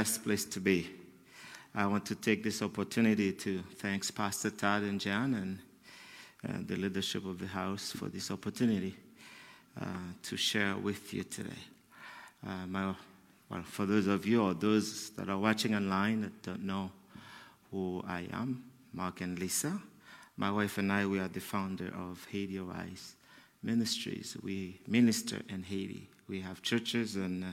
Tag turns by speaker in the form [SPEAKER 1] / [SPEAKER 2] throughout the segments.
[SPEAKER 1] Best place to be. I want to take this opportunity to thank Pastor Todd and John and uh, the leadership of the house for this opportunity uh, to share with you today. Uh, my, well, for those of you or those that are watching online that don't know who I am, Mark and Lisa. My wife and I, we are the founder of Haiti Wise Ministries. We minister in Haiti. We have churches and, uh,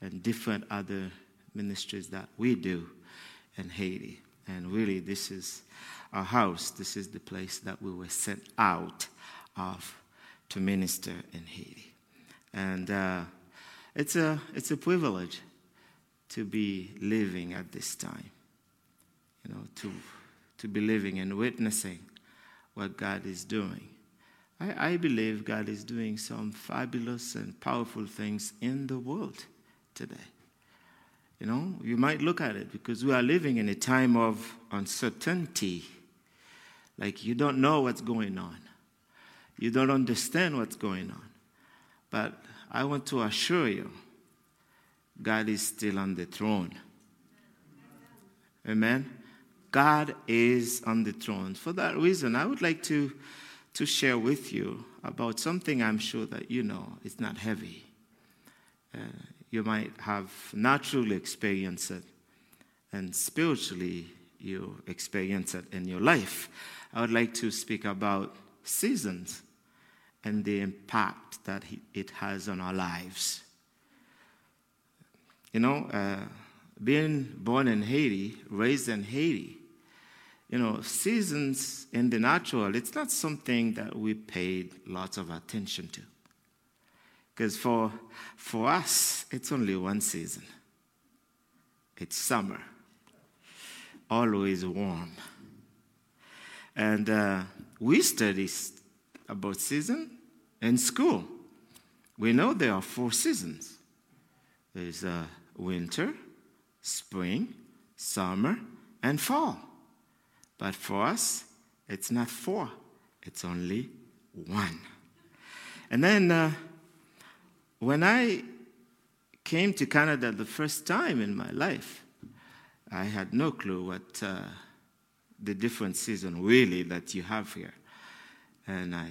[SPEAKER 1] and different other ministries that we do in Haiti. And really, this is our house. This is the place that we were sent out of to minister in Haiti. And uh, it's, a, it's a privilege to be living at this time, you know, to to be living and witnessing what God is doing. I, I, believe God is doing some fabulous and powerful things in the world today. You know, you might look at it because we are living in a time of uncertainty. Like you don't know what's going on, you don't understand what's going on. But I want to assure you, God is still on the throne. Amen. God is on the throne. For that reason, I would like to, to share with you about something I'm sure that you know. It's not heavy. Uh, you might have naturally experienced it, and spiritually, you experience it in your life. I would like to speak about seasons and the impact that it has on our lives. You know, uh, being born in Haiti, raised in Haiti, you know, seasons in the natural, it's not something that we paid lots of attention to. Because for, for us, it's only one season it's summer, always warm. And uh, we study about season in school. We know there are four seasons there's uh, winter, spring, summer, and fall. But for us, it's not four, it's only one. And then uh, when I came to Canada the first time in my life, I had no clue what uh, the different season really that you have here. And I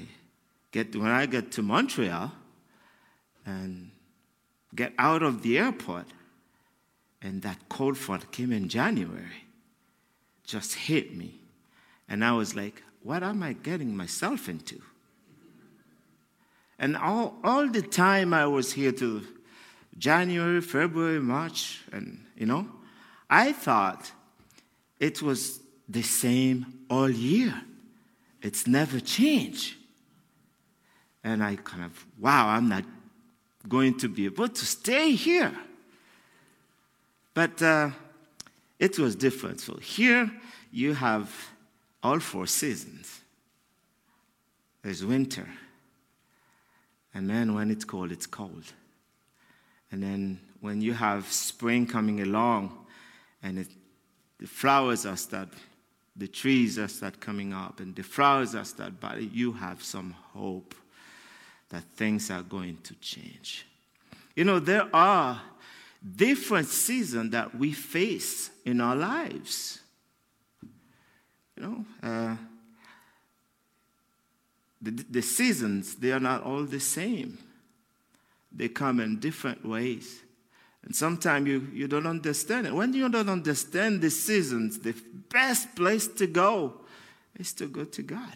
[SPEAKER 1] get when I get to Montreal and get out of the airport, and that cold front came in January, just hit me. And I was like, what am I getting myself into? And all, all the time I was here to January, February, March, and you know, I thought it was the same all year. It's never changed. And I kind of, wow, I'm not going to be able to stay here. But uh, it was different. So here you have all four seasons. There's winter. And then when it's cold, it's cold. And then when you have spring coming along and it, the flowers are start, the trees are start coming up and the flowers are start, but you have some hope that things are going to change. You know, there are different seasons that we face in our lives. You know, uh, the, the seasons, they are not all the same. They come in different ways. And sometimes you, you don't understand it. When you don't understand the seasons, the best place to go is to go to God.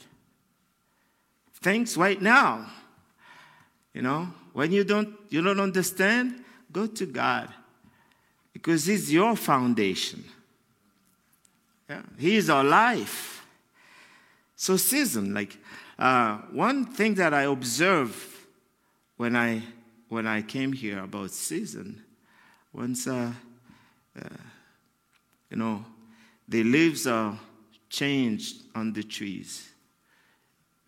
[SPEAKER 1] Thanks right now. You know, when you don't you don't understand, go to God. Because He's your foundation. Yeah, he is our life. So, season, like uh, one thing that I observed when I when I came here about season, once uh, uh, you know, the leaves are changed on the trees,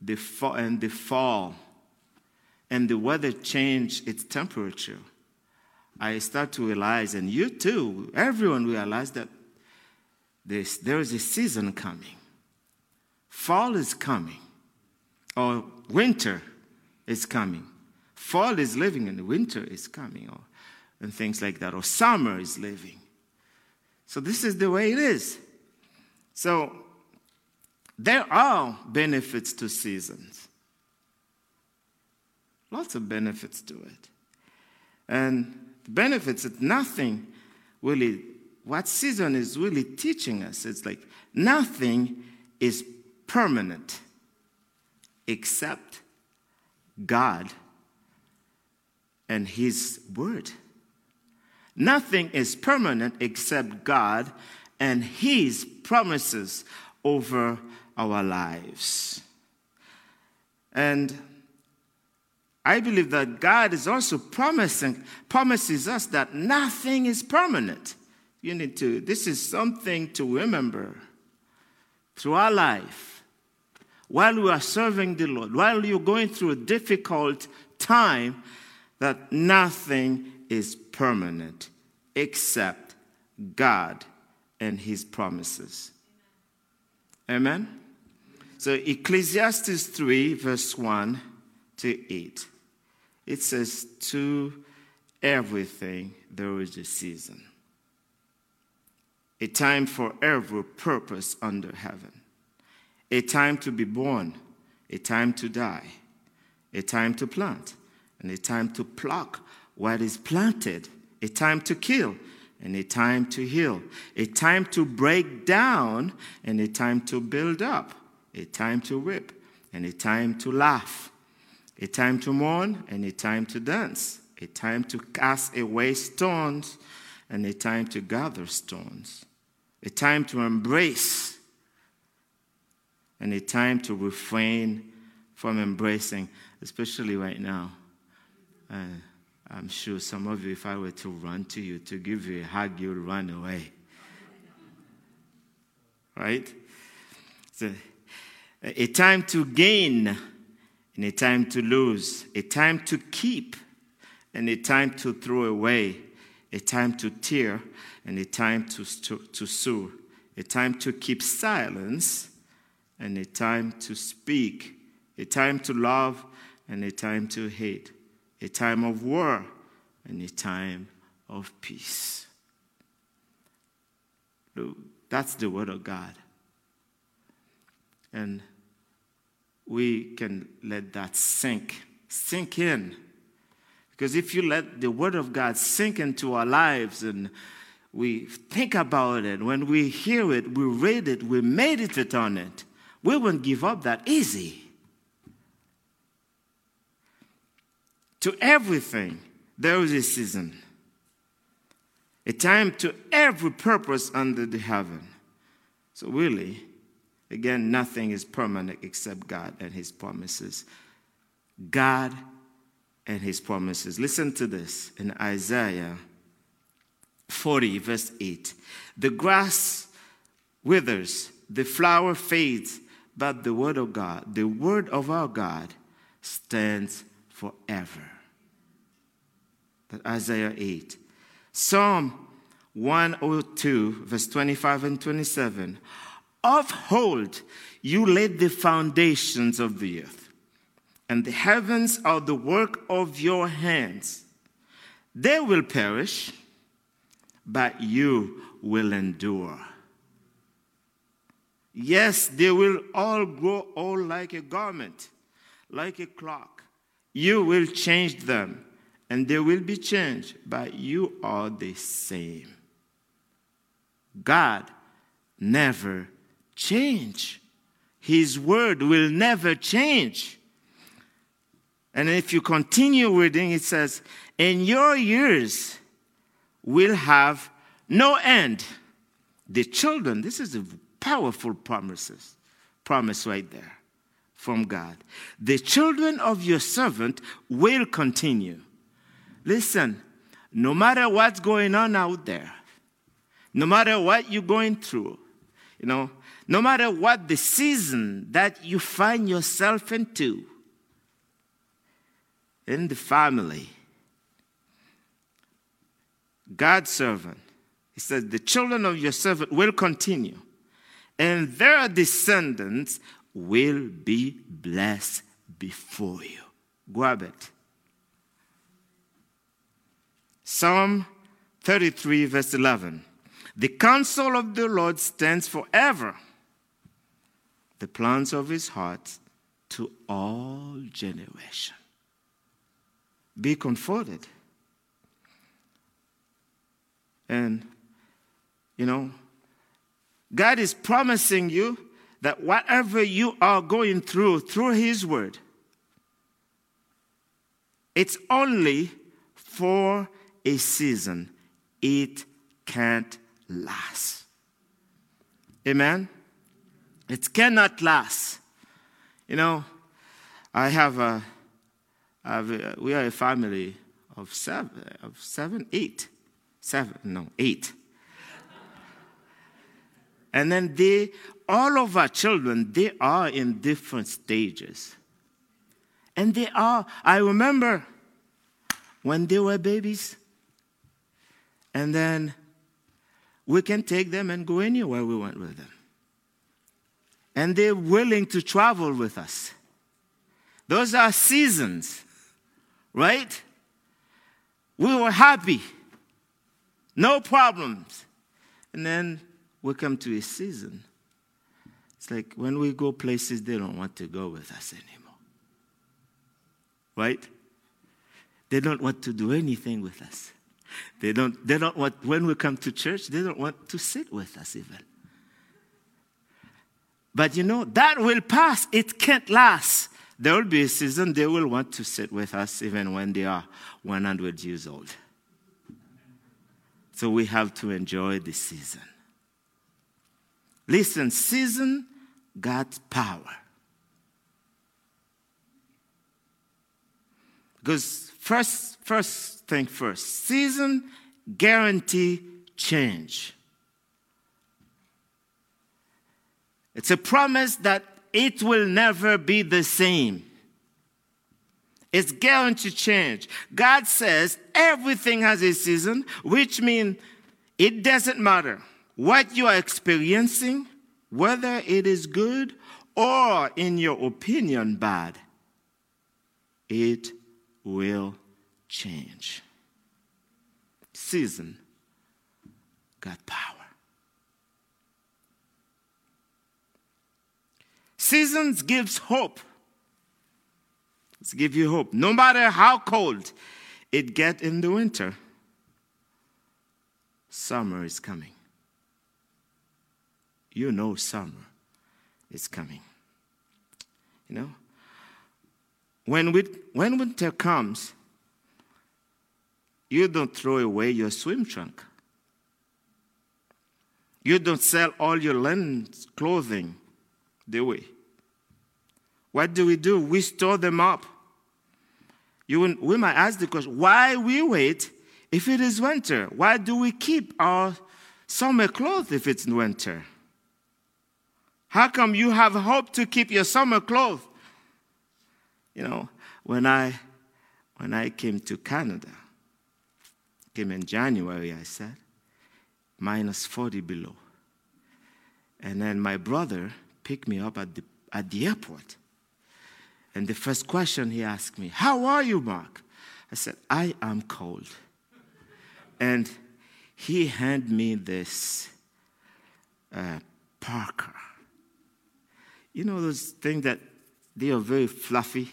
[SPEAKER 1] the fall, and the fall, and the weather changed its temperature. I start to realize, and you too, everyone realized that this, there is a season coming. Fall is coming. Or winter is coming. Fall is living and winter is coming, or, and things like that, or summer is living. So, this is the way it is. So, there are benefits to seasons. Lots of benefits to it. And the benefits that nothing really, what season is really teaching us, it's like nothing is permanent except God and His Word. Nothing is permanent except God and His promises over our lives. And I believe that God is also promising, promises us that nothing is permanent. You need to, this is something to remember through our life. While we are serving the Lord, while you're going through a difficult time, that nothing is permanent except God and His promises. Amen? So, Ecclesiastes 3, verse 1 to 8, it says, To everything there is a season, a time for every purpose under heaven, a time to be born, a time to die, a time to plant, and a time to pluck what is planted, a time to kill and a time to heal, a time to break down and a time to build up, a time to whip and a time to laugh, a time to mourn and a time to dance, a time to cast away stones and a time to gather stones, a time to embrace and a time to refrain from embracing, especially right now. Uh, I'm sure some of you, if I were to run to you to give you a hug, you'd run away. Right? So, a time to gain and a time to lose, a time to keep and a time to throw away, a time to tear and a time to, to, to sue, a time to keep silence and a time to speak, a time to love and a time to hate a time of war and a time of peace. Look, that's the Word of God. And we can let that sink, sink in. Because if you let the Word of God sink into our lives and we think about it, when we hear it, we read it, we meditate on it, we won't give up that easy. To everything, there is a season, a time to every purpose under the heaven. So, really, again, nothing is permanent except God and His promises. God and His promises. Listen to this in Isaiah 40, verse 8. The grass withers, the flower fades, but the word of God, the word of our God, stands forever that Isaiah 8. Psalm 102, verse 25 and 27. Of you laid the foundations of the earth, and the heavens are the work of your hands. They will perish, but you will endure. Yes, they will all grow old like a garment, like a clock. You will change them and they will be changed, but you are the same. God never change. His word will never change. And if you continue reading, it says, "In your years will have no end." The children, this is a powerful promises, promise right there from God. The children of your servant will continue. Listen, no matter what's going on out there, no matter what you're going through, you know, no matter what the season that you find yourself into, in the family, God's servant, he says, the children of your servant will continue, and their descendants will be blessed before you. Grab it. Psalm 33, verse 11. The counsel of the Lord stands forever, the plans of his heart to all generation. Be comforted. And, you know, God is promising you that whatever you are going through, through His Word, it's only for a season. It can't last. Amen? It cannot last. You know, I have a, I have a we are a family of seven, of seven, eight, seven, no, eight. And then they, all of our children, they are in different stages. And they are, I remember when they were babies, and then we can take them and go anywhere we want with them. And they're willing to travel with us. Those are seasons, right? We were happy, no problems. And then we come to a season. It's like when we go places, they don't want to go with us anymore. Right? They don't want to do anything with us. They don't, they don't want, when we come to church, they don't want to sit with us even. But you know, that will pass. It can't last. There will be a season they will want to sit with us even when they are 100 years old. So we have to enjoy the season. Listen, season got power. Because first, first thing first, season guarantee change. It's a promise that it will never be the same. It's guaranteed change. God says everything has a season, which means it doesn't matter what you are experiencing, whether it is good or, in your opinion, bad, it will change. Season got power. Seasons gives hope. Let's give you hope. No matter how cold it get in the winter, summer is coming. You know summer is coming. You know? When, we, when winter comes, you don't throw away your swim trunk. You don't sell all your linen clothing, do we? What do we do? We store them up. You, we might ask the question why we wait if it is winter? Why do we keep our summer clothes if it's winter? How come you have hope to keep your summer clothes? You know, when I when I came to Canada, came in January, I said, minus 40 below. And then my brother picked me up at the, at the airport. And the first question he asked me, How are you, Mark? I said, I am cold. And he handed me this uh, Parker. You know those things that they are very fluffy,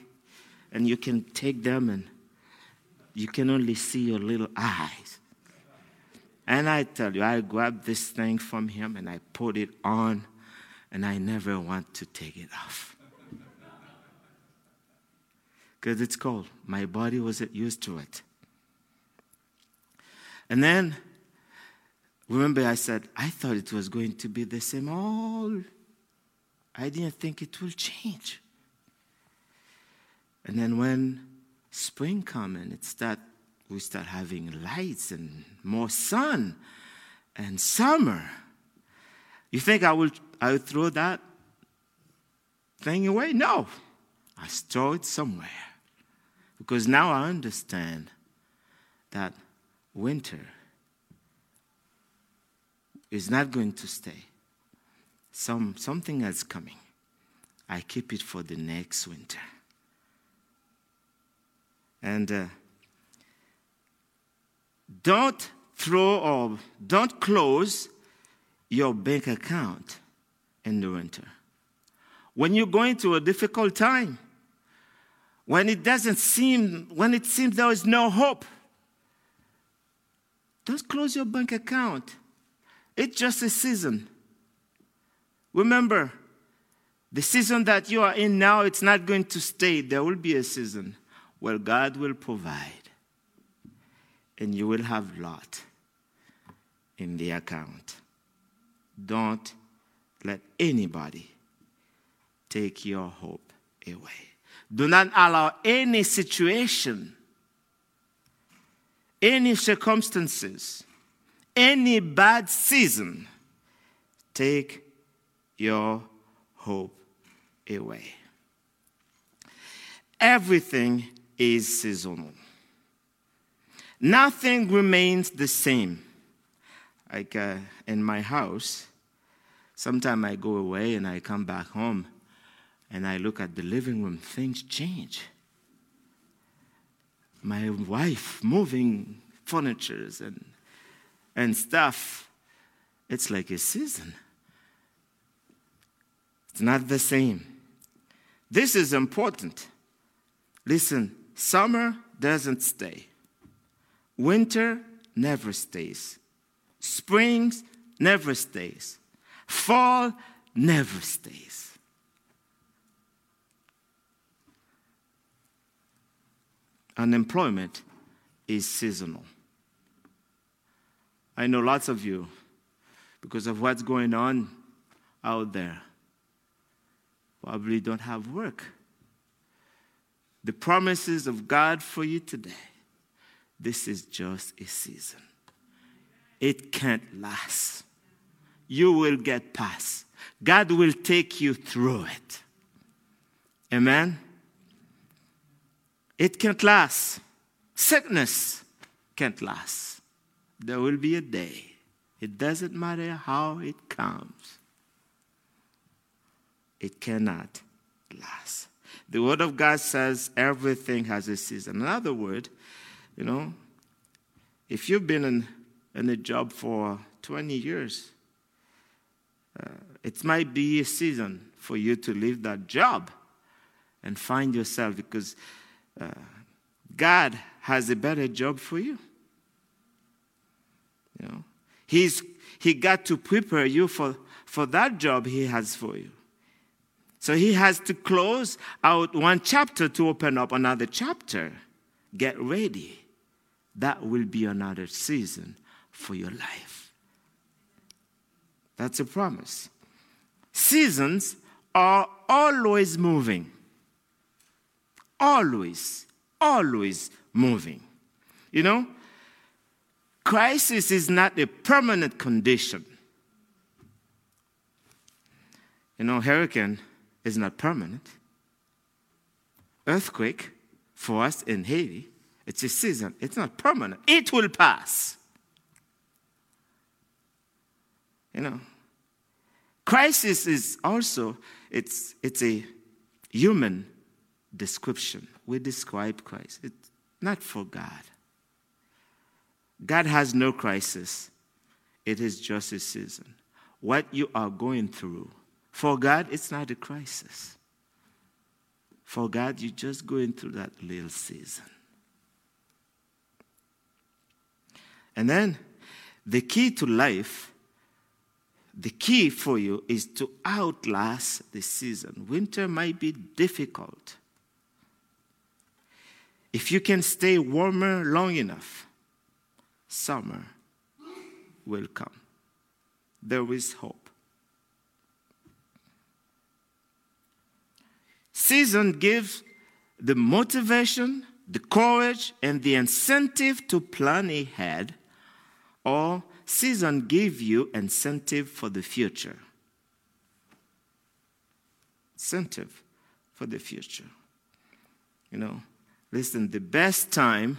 [SPEAKER 1] and you can take them and you can only see your little eyes. And I tell you, I grabbed this thing from him and I put it on, and I never want to take it off because it's cold. My body wasn't used to it. And then, remember, I said, I thought it was going to be the same all. I didn't think it will change. And then when spring comes and it start, we start having lights and more sun and summer, you think I will, I will throw that thing away? No. I store it somewhere. Because now I understand that winter is not going to stay. Some, something is coming. I keep it for the next winter. And uh, don't throw or don't close your bank account in the winter. When you're going through a difficult time, when it doesn't seem, when it seems there is no hope, don't close your bank account. It's just a season. Remember, the season that you are in now, it's not going to stay. There will be a season where God will provide and you will have lot in the account. Don't let anybody take your hope away. Do not allow any situation, any circumstances, any bad season take your hope away. Everything is seasonal. Nothing remains the same. Like uh, in my house, sometimes I go away and I come back home and I look at the living room, things change. My wife moving furnitures and, and stuff, it's like a season. It's not the same. This is important. Listen, summer doesn't stay. Winter never stays. Spring never stays. Fall never stays. Unemployment is seasonal. I know lots of you, because of what's going on out there, probably don't have work. The promises of God for you today, this is just a season. It can't last. You will get past. God will take you through it. Amen? It can't last. Sickness can't last. There will be a day. It doesn't matter how it comes, it cannot last. The Word of God says everything has a season. In other words, you know, if you've been in, in a job for 20 years, uh, it might be a season for you to leave that job and find yourself because uh, God has a better job for you. You know, He's, He got to prepare you for, for that job He has for you. So He has to close out one chapter to open up another chapter. Get ready. That will be another season for your life. That's a promise. Seasons are always moving always, always moving. You know, crisis is not a permanent condition. You know, hurricane is not permanent. Earthquake for us in Haiti, it's a season. It's not permanent. It will pass. You know, crisis is also it's it's a human description. We describe Christ. It's not for God. God has no crisis, it is just a season. What you are going through, for God, it's not a crisis. For God, you're just going through that little season. And then the key to life, the key for you is to outlast the season. Winter might be difficult. If you can stay warmer long enough, summer will come. There is hope. Season gives the motivation, the courage, and the incentive to plan ahead, or season give you incentive for the future. Incentive for the future. You know, Listen, the best time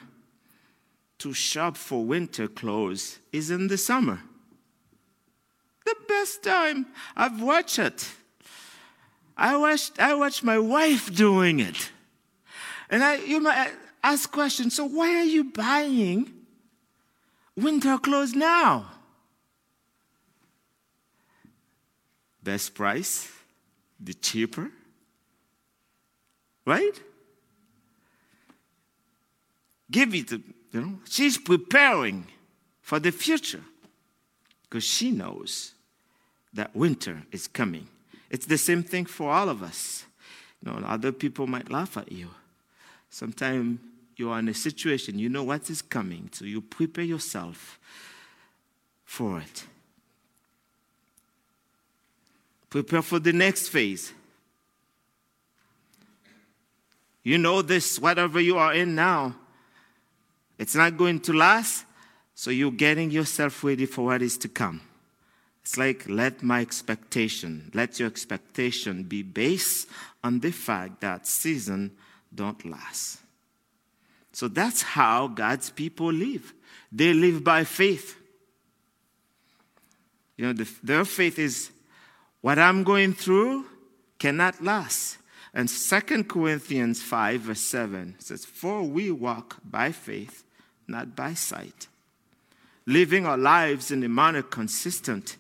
[SPEAKER 1] to shop for winter clothes is in the summer. The best time. I've watched it. I watched, I watched my wife doing it. And I, you might ask questions so why are you buying winter clothes now? Best price, the cheaper, right? Give it, you know, she's preparing for the future because she knows that winter is coming. It's the same thing for all of us. You know, other people might laugh at you. Sometimes you are in a situation, you know what is coming, so you prepare yourself for it. Prepare for the next phase. You know this, whatever you are in now, it's not going to last, so you're getting yourself ready for what is to come. It's like, let my expectation, let your expectation be based on the fact that season don't last. So that's how God's people live. They live by faith. You know, the, their faith is what I'm going through cannot last. And 2 Corinthians 5, verse 7 says, For we walk by faith, not by sight, living our lives in a manner consistent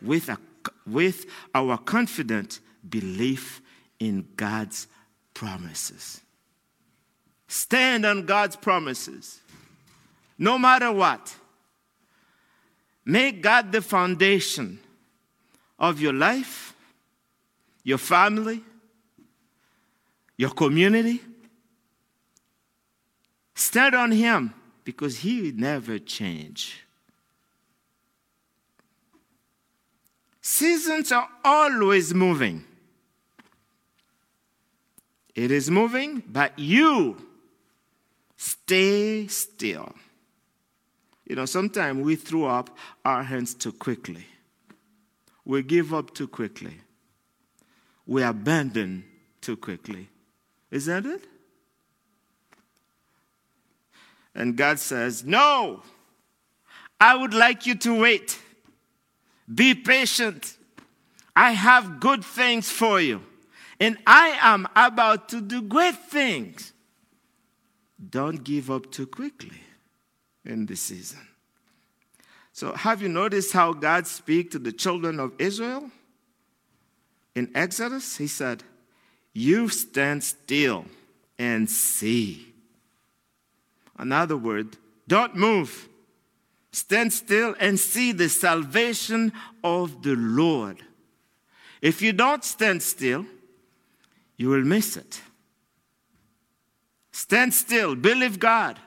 [SPEAKER 1] with, a, with our confident belief in God's promises. Stand on God's promises, no matter what. Make God the foundation of your life, your family, your community. Stand on Him because He never change. Seasons are always moving. It is moving, but you Stay still. You know, sometimes we throw up our hands too quickly. We give up too quickly. We abandon too quickly. Is that it? And God says, No, I would like you to wait. Be patient. I have good things for you. And I am about to do great things. Don't give up too quickly in this season. So, have you noticed how God speaks to the children of Israel? In Exodus, he said, You stand still and see. In other words, don't move. Stand still and see the salvation of the Lord. If you don't stand still, you will miss it. Stand still, believe God.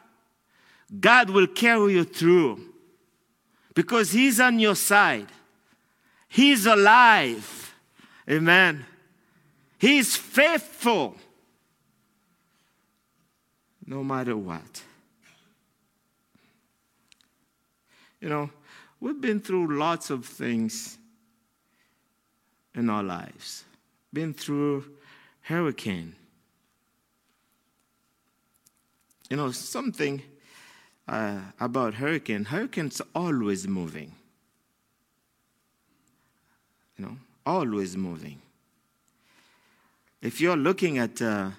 [SPEAKER 1] God will carry you through because He's on your side. He's alive. Amen. He's faithful no matter what. You know, we've been through lots of things in our lives. Been through hurricane, You know, something uh, about hurricane, hurricanes always moving. You know, always moving. If you're looking at, uh,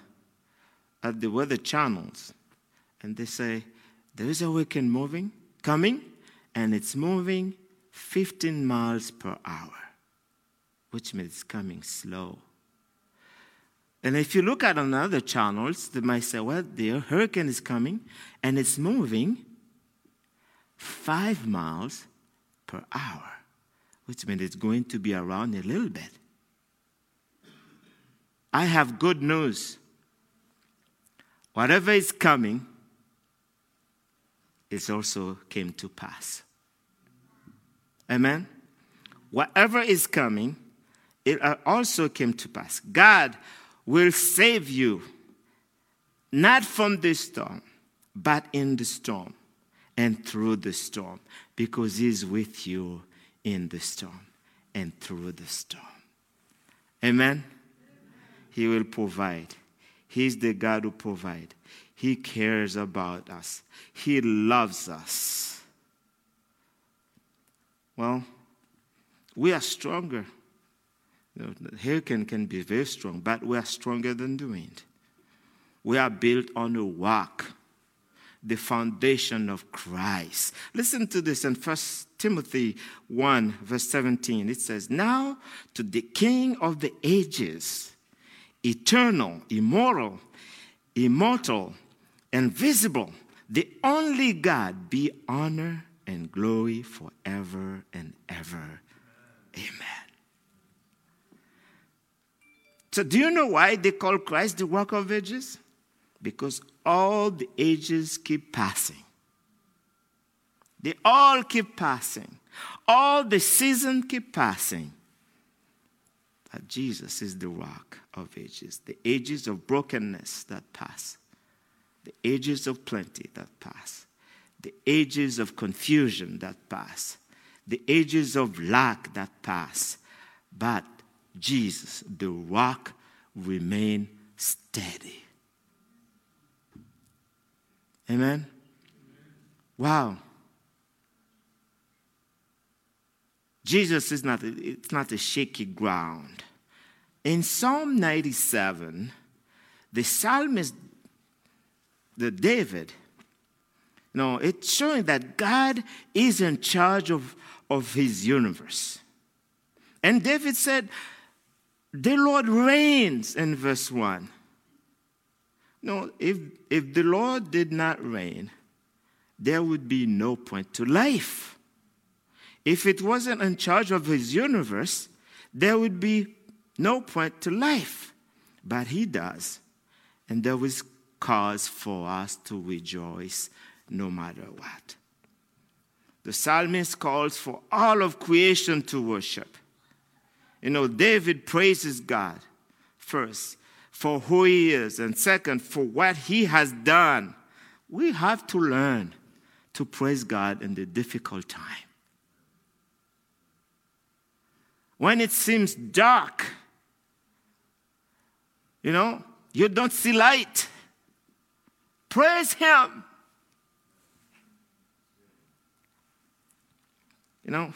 [SPEAKER 1] at the weather channels and they say, there is a hurricane moving, coming, and it's moving 15 miles per hour, which means it's coming slow. And if you look at another channels, they might say, well, the hurricane is coming and it's moving five miles per hour, which means it's going to be around a little bit. I have good news. Whatever is coming, it also came to pass. Amen? Whatever is coming, it also came to pass. God will save you, not from the storm, but in the storm and through the storm, because He's with you in the storm and through the storm. Amen? He will provide. He's the God who provides. He cares about us. He loves us. Well, we are stronger You know, hurricane can be very strong, but we are stronger than the wind. We are built on a rock, the foundation of Christ. Listen to this in 1 Timothy 1, verse 17. It says, Now to the King of the ages, eternal, immortal, immortal, immortal, invisible, the only God, be honor and glory forever and ever. Amen. So, do you know why they call Christ the Rock of Ages? Because all the ages keep passing. They all keep passing. All the seasons keep passing. Jesus is the rock of ages, the ages of brokenness that pass, the ages of plenty that pass, the ages of confusion that pass, the ages of lack that pass. But Jesus, the rock, remain steady. Amen? Wow. Jesus is not, it's not a shaky ground. In Psalm 97, the psalmist, the David, No, it's showing that God is in charge of, of his universe. And David said, The Lord reigns in verse 1. No, if, if the Lord did not reign, there would be no point to life. If it wasn't in charge of his universe, there would be no point to life. But he does. And there is cause for us to rejoice no matter what. The psalmist calls for all of creation to worship. You know, David praises God first for who he is, and second, for what he has done. We have to learn to praise God in the difficult time. When it seems dark, you know, you don't see light. Praise Him. You know,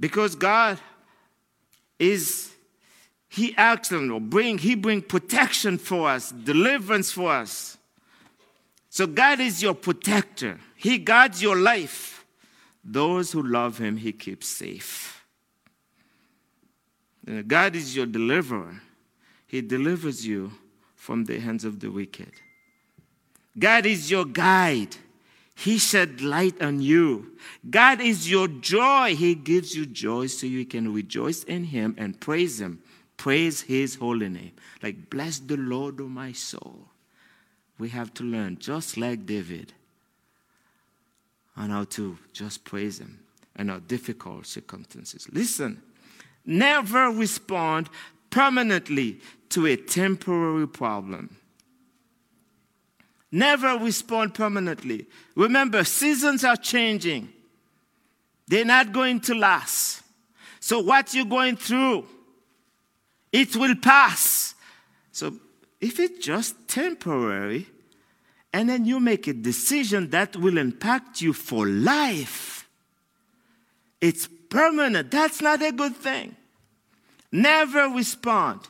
[SPEAKER 1] because God is He acts and bring He bring protection for us, deliverance for us. So God is your protector. He guards your life. Those who love Him, He keeps safe. God is your deliverer. He delivers you from the hands of the wicked. God is your guide. He shed light on you. God is your joy. He gives you joy so you can rejoice in Him and praise Him. Praise His holy name. Like, bless the Lord, O my soul. We have to learn, just like David, on how to just praise Him in our difficult circumstances. Listen, never respond permanently to a temporary problem. Never respond permanently. Remember, seasons are changing, they're not going to last. So, what you're going through, it will pass. So, if it's just temporary, and then you make a decision that will impact you for life, it's permanent. That's not a good thing. Never respond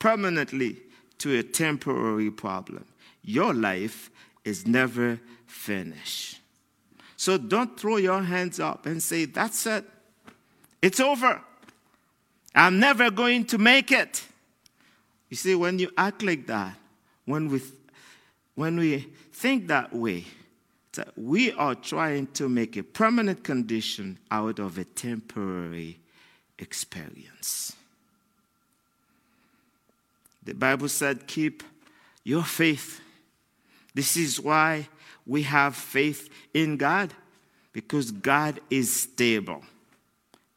[SPEAKER 1] permanently to a temporary problem your life is never finished. So don't throw your hands up and say, That's it. It's over. I'm never going to make it. You see, when you act like that, when we, when we think that way, that we are trying to make a permanent condition out of a temporary experience. The Bible said, Keep your faith this is why we have faith in God, because God is stable.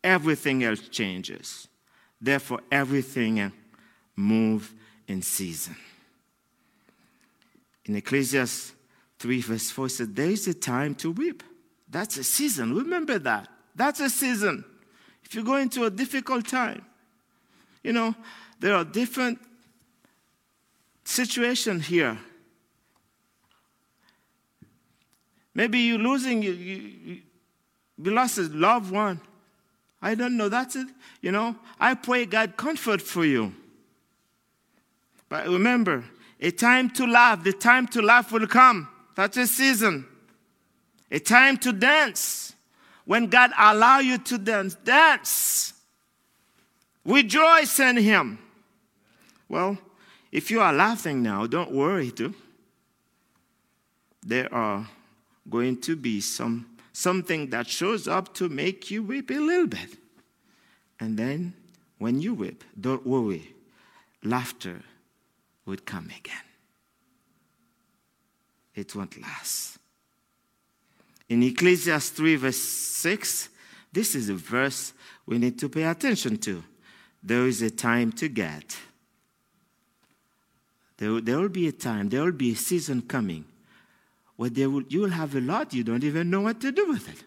[SPEAKER 1] Everything else changes. Therefore, everything moves in season. In Ecclesiastes 3, verse 4, it said, There is a time to weep. That's a season. Remember that. That's a season. If you go into a difficult time, you know, there are different situations here Maybe you're losing, you, you, you lost a loved one. I don't know. That's it. You know, I pray God comfort for you. But remember, a time to laugh, the time to laugh will come. That's a season. A time to dance. When God allow you to dance, dance. Rejoice in Him. Well, if you are laughing now, don't worry too. There are going to be some something that shows up to make you weep a little bit. And then when you weep, don't worry. Laughter would come again. It won't last. In Ecclesiastes 3, verse 6, this is a verse we need to pay attention to. There is a time to get. There, there will be a time, there will be a season coming where there will, you will have a lot, you don't even know what to do with it.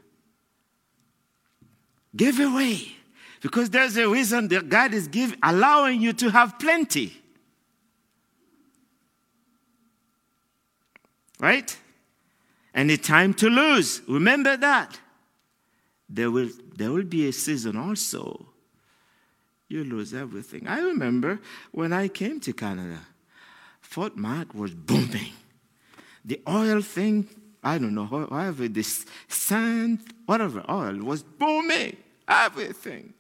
[SPEAKER 1] Give away. Because there's a reason that God is give, allowing you to have plenty. Right? And a time to lose. Remember that. There will, there will be a season also. You lose everything. I remember when I came to Canada, Fort Mac was booming. The oil thing, I don't know, however, this sand, whatever oil was booming. Everything.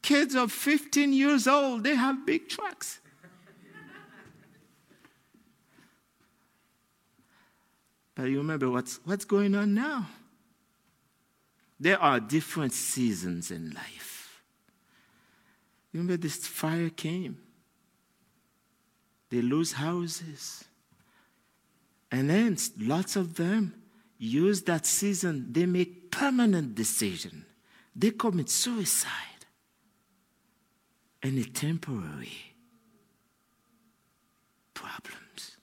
[SPEAKER 1] Kids of 15 years old, they have big trucks. but you remember what's, what's going on now? There are different seasons in life. Remember, this fire came. They lose houses. And then lots of them use that season, they make permanent decision. They commit suicide. And a temporary problems.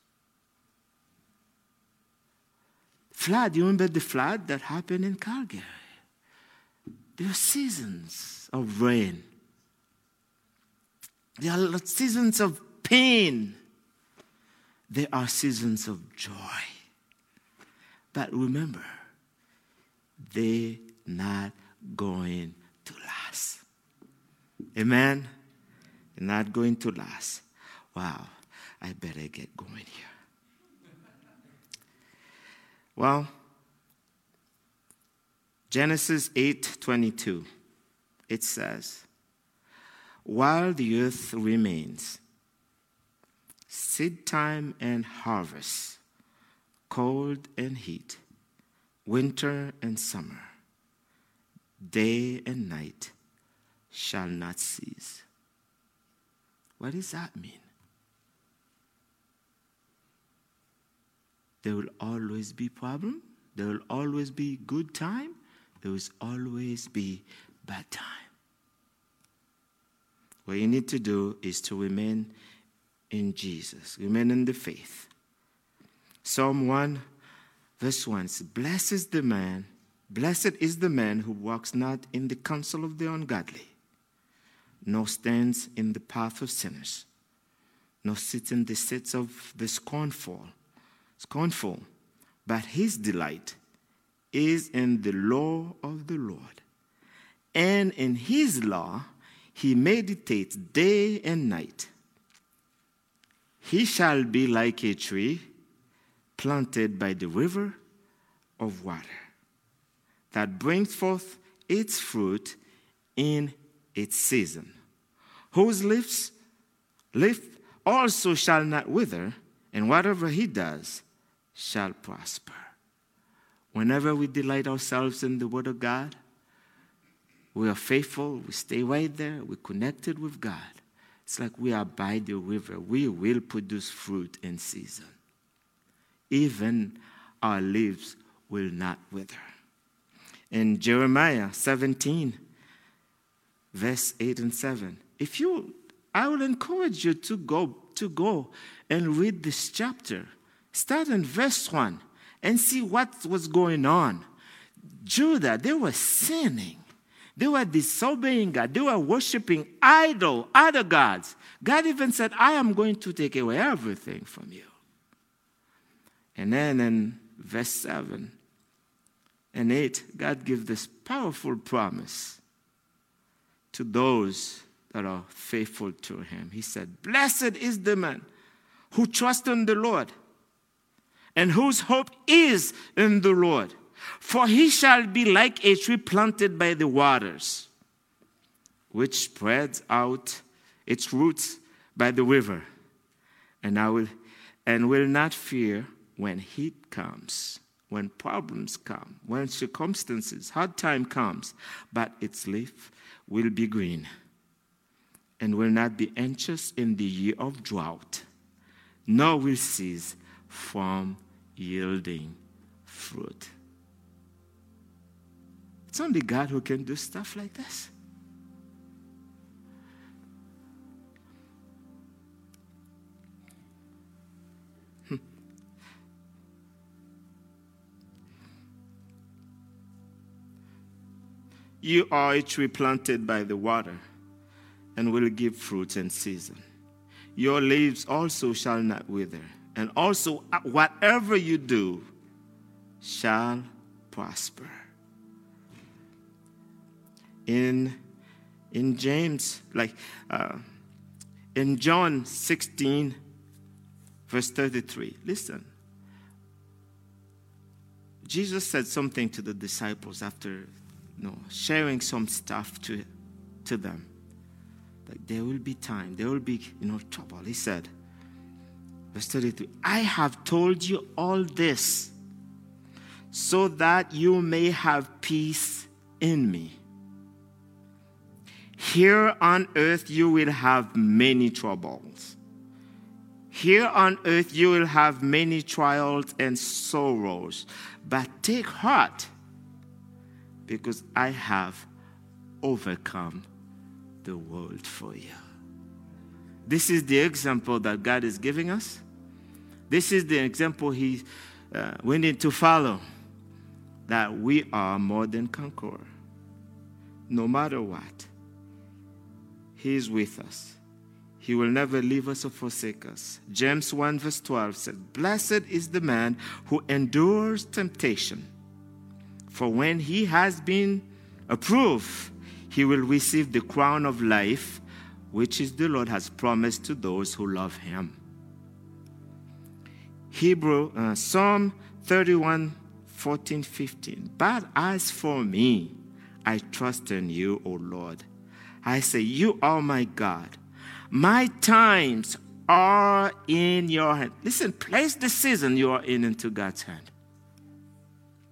[SPEAKER 1] Flood, you remember the flood that happened in Calgary? There are seasons of rain. There are seasons of pain. There are seasons of joy. But remember, they're not going to last. Amen? They're not going to last. Wow, I better get going here. Well, Genesis 8:22 it says, "While the earth remains, seed time and harvest, cold and heat, winter and summer, day and night shall not cease. What does that mean? There will always be problem. There will always be good time. There will always be bad time. What you need to do is to remain in Jesus. Remain in the faith. Psalm 1, verse 1 says, Blessed is the man, blessed is the man who walks not in the counsel of the ungodly, nor stands in the path of sinners, nor sits in the seats of the scornful, scornful, but his delight is in the law of the Lord. And in his law he meditates day and night. He shall be like a tree planted by the river of water that brings forth its fruit in its season, whose leaves, leaf also shall not wither, and whatever he does shall prosper. Whenever we delight ourselves in the Word of God, we are faithful, we stay right there, we're connected with God. It's like we are by the river. We will produce fruit in season. Even our leaves will not wither. In Jeremiah 17, verse 8 and 7, if you, I will encourage you to go, to go and read this chapter. Start in verse 1 and see what was going on. Judah, they were sinning. They were disobeying God. They were worshiping idol, other gods. God even said, I am going to take away everything from you. And then in verse 7 and 8, God gives this powerful promise. to those that are faithful to him. He said, Blessed is the man who trusts in the Lord and whose hope is in the Lord. For he shall be like a tree planted by the waters, which spreads out its roots by the river, and I will and will not fear when heat comes, when problems come, when circumstances, hard time comes, but its leaf will be green, and will not be anxious in the year of drought, nor will cease from yielding fruit. It's only God who can do stuff like this. You are a tree planted by the water and will give fruit in season. Your leaves also shall not wither and also uh, whatever you do shall prosper. In, in James, like uh, in John 16, verse 33, listen. Jesus said something to the disciples after you know, sharing some stuff to, to them. Like there will be time, there will be you know trouble. He said, Verse 33 I have told you all this so that you may have peace in me. Here on earth you will have many troubles. Here on earth you will have many trials and sorrows. But take heart, because I have overcome the world for you. This is the example that God is giving us. This is the example he uh, we need to follow that we are more than conqueror. No matter what, he is with us. He will never leave us or forsake us. James 1 verse 12 says, Blessed is the man who endures temptation, for when he has been approved, he will receive the crown of life, which is the Lord has promised to those who love him. Hebrew, uh, Psalm 31, 14, 15. But as for me, I trust in you, O Lord. I say, You are my God. My times are in your hand. Listen, place the season you are in into God's hand.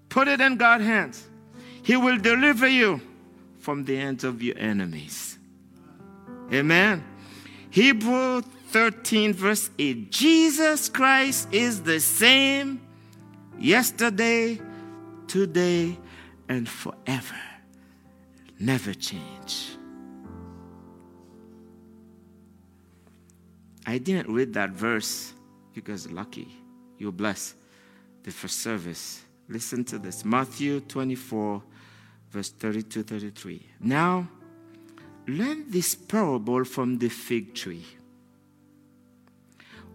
[SPEAKER 1] Put it in God's hands. He will deliver you from the hands of your enemies. Amen. Hebrew 13, verse 8 Jesus Christ is the same yesterday, today, and forever. Never change. I didn't read that verse You because lucky. You're blessed. The first service. Listen to this Matthew 24, verse 32 33. Now, learn this parable from the fig tree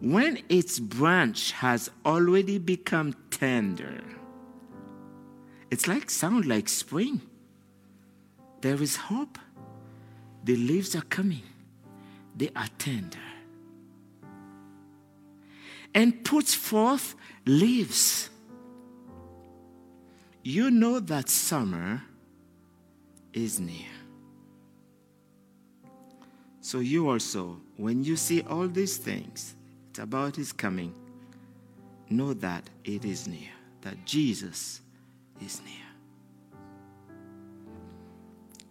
[SPEAKER 1] when its branch has already become tender, it's like sound like spring. There is hope. The leaves are coming. They are tender. And puts forth leaves. You know that summer is near. So you also, when you see all these things, it's about his coming, know that it is near, that Jesus is near.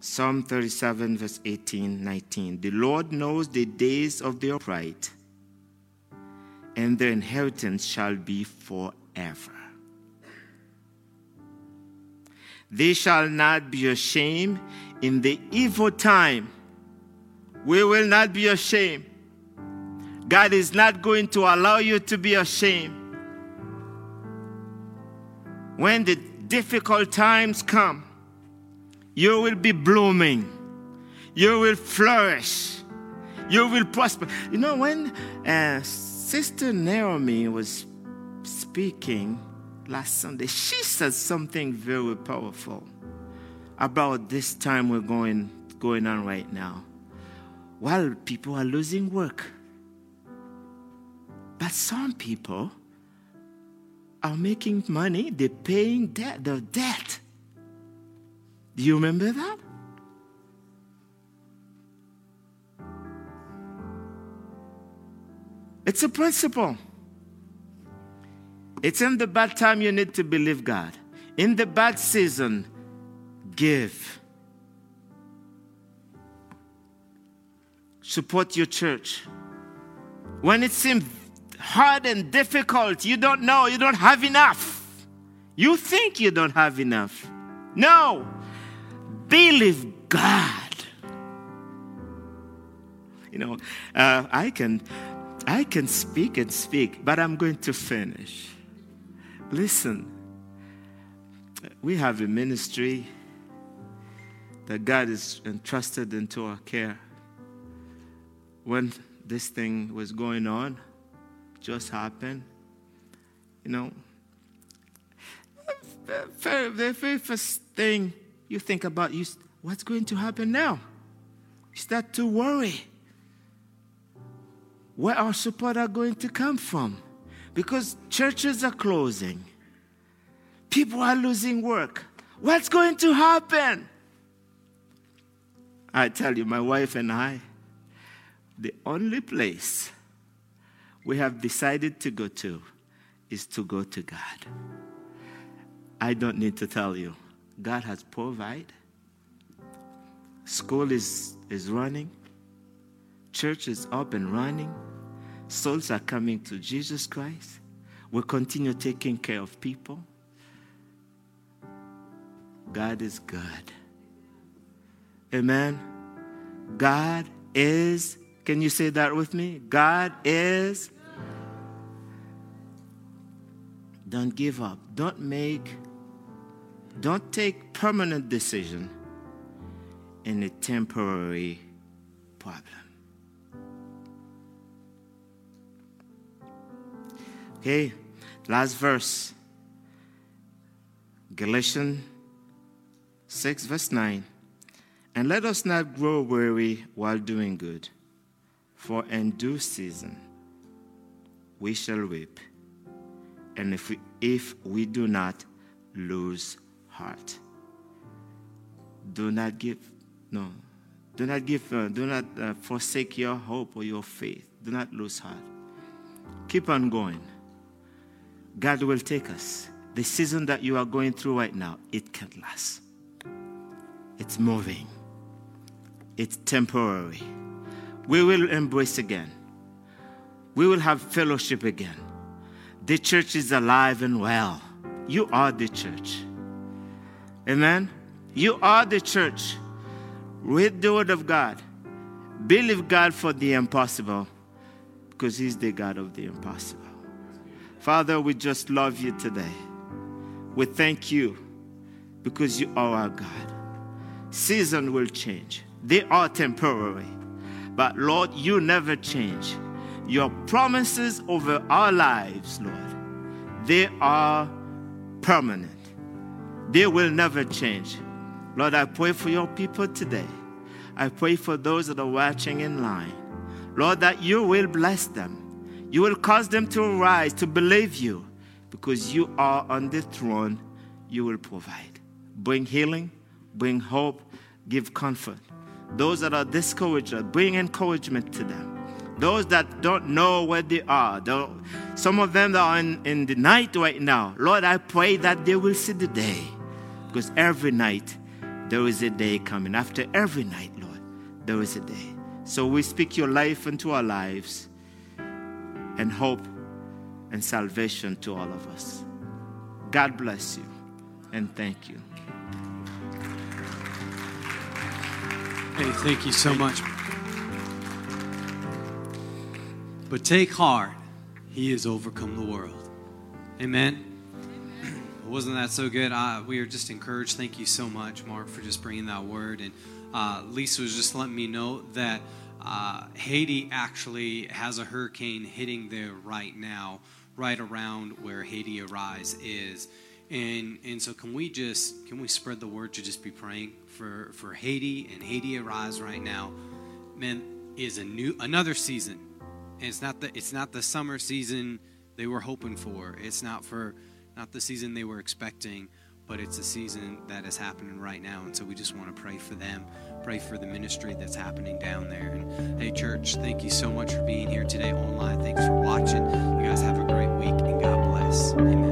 [SPEAKER 1] Psalm 37, verse 18, 19. The Lord knows the days of the upright, and their inheritance shall be forever. They shall not be ashamed in the evil time. We will not be ashamed. God is not going to allow you to be ashamed. When the difficult times come, you will be blooming. You will flourish. You will prosper. You know, when uh, Sister Naomi was speaking last Sunday, she said something very powerful about this time we're going going on right now while people are losing work. But some people are making money, they're paying debt, their debt. Do you remember that? It's a principle. It's in the bad time you need to believe God. In the bad season, give. Support your church. When it seems hard and difficult, you don't know, you don't have enough. You think you don't have enough. No, believe God. You know, uh, I can, I can speak and speak, but I'm going to finish. Listen, we have a ministry that God has entrusted into our care. When this thing was going on, just happened, you know, the very first thing you think about is what's going to happen now? You start to worry where our support are going to come from because churches are closing, people are losing work. What's going to happen? I tell you, my wife and I, the only place we have decided to go to is to go to God. I don't need to tell you, God has provided. School is, is running, church is up and running, souls are coming to Jesus Christ. We continue taking care of people. God is good. Amen. God is, can you say that with me? God is. Don't give up. Don't make, don't take permanent decision in a temporary problem. Okay, last verse. Galatians 6, verse 9. And let us not grow weary while doing good, for in due season we shall reap. And if we, if we do not lose heart, do not give, no, do not give, uh, do not uh, forsake your hope or your faith. Do not lose heart. Keep on going. God will take us. The season that you are going through right now, it can't last. It's moving it's temporary. We will embrace again. We will have fellowship again. The church is alive and well. You are the church. Amen. You are the church. Read the word of God. Believe God for the impossible because He's the God of the impossible. Father, we just love you today. We thank you because you are our God. Season will change. They are temporary. But Lord, you never change. Your promises over our lives, Lord, they are permanent. They will never change. Lord, I pray for your people today. I pray for those that are watching in line. Lord, that you will bless them. You will cause them to arise, to believe you, because you are on the throne. You will provide. Bring healing, bring hope, give comfort. Those that are discouraged, bring encouragement to them. Those that don't know where they are, some of them that are in, in the night right now, Lord, I pray that they will see the day. Because every night there is a day coming. After every night, Lord, there is a day. So we speak your life into our lives and hope and salvation to all of us. God bless you and thank you.
[SPEAKER 2] Hey, thank you so much. But take heart, He has overcome the world. Amen. Wasn't that so good? Uh, we are just encouraged. Thank you so much, Mark, for just bringing that word. And uh, Lisa was just letting me know that uh, Haiti actually has a hurricane hitting there right now, right around where Haiti Arise is. And and so can we just can we spread the word to just be praying for for Haiti and Haiti arise right now, man is a new another season, and it's not the it's not the summer season they were hoping for. It's not for not the season they were expecting, but it's a season that is happening right now. And so we just want to pray for them, pray for the ministry that's happening down there. And hey, church, thank you so much for being here today online. Thanks for watching. You guys have a great week, and God bless. Amen.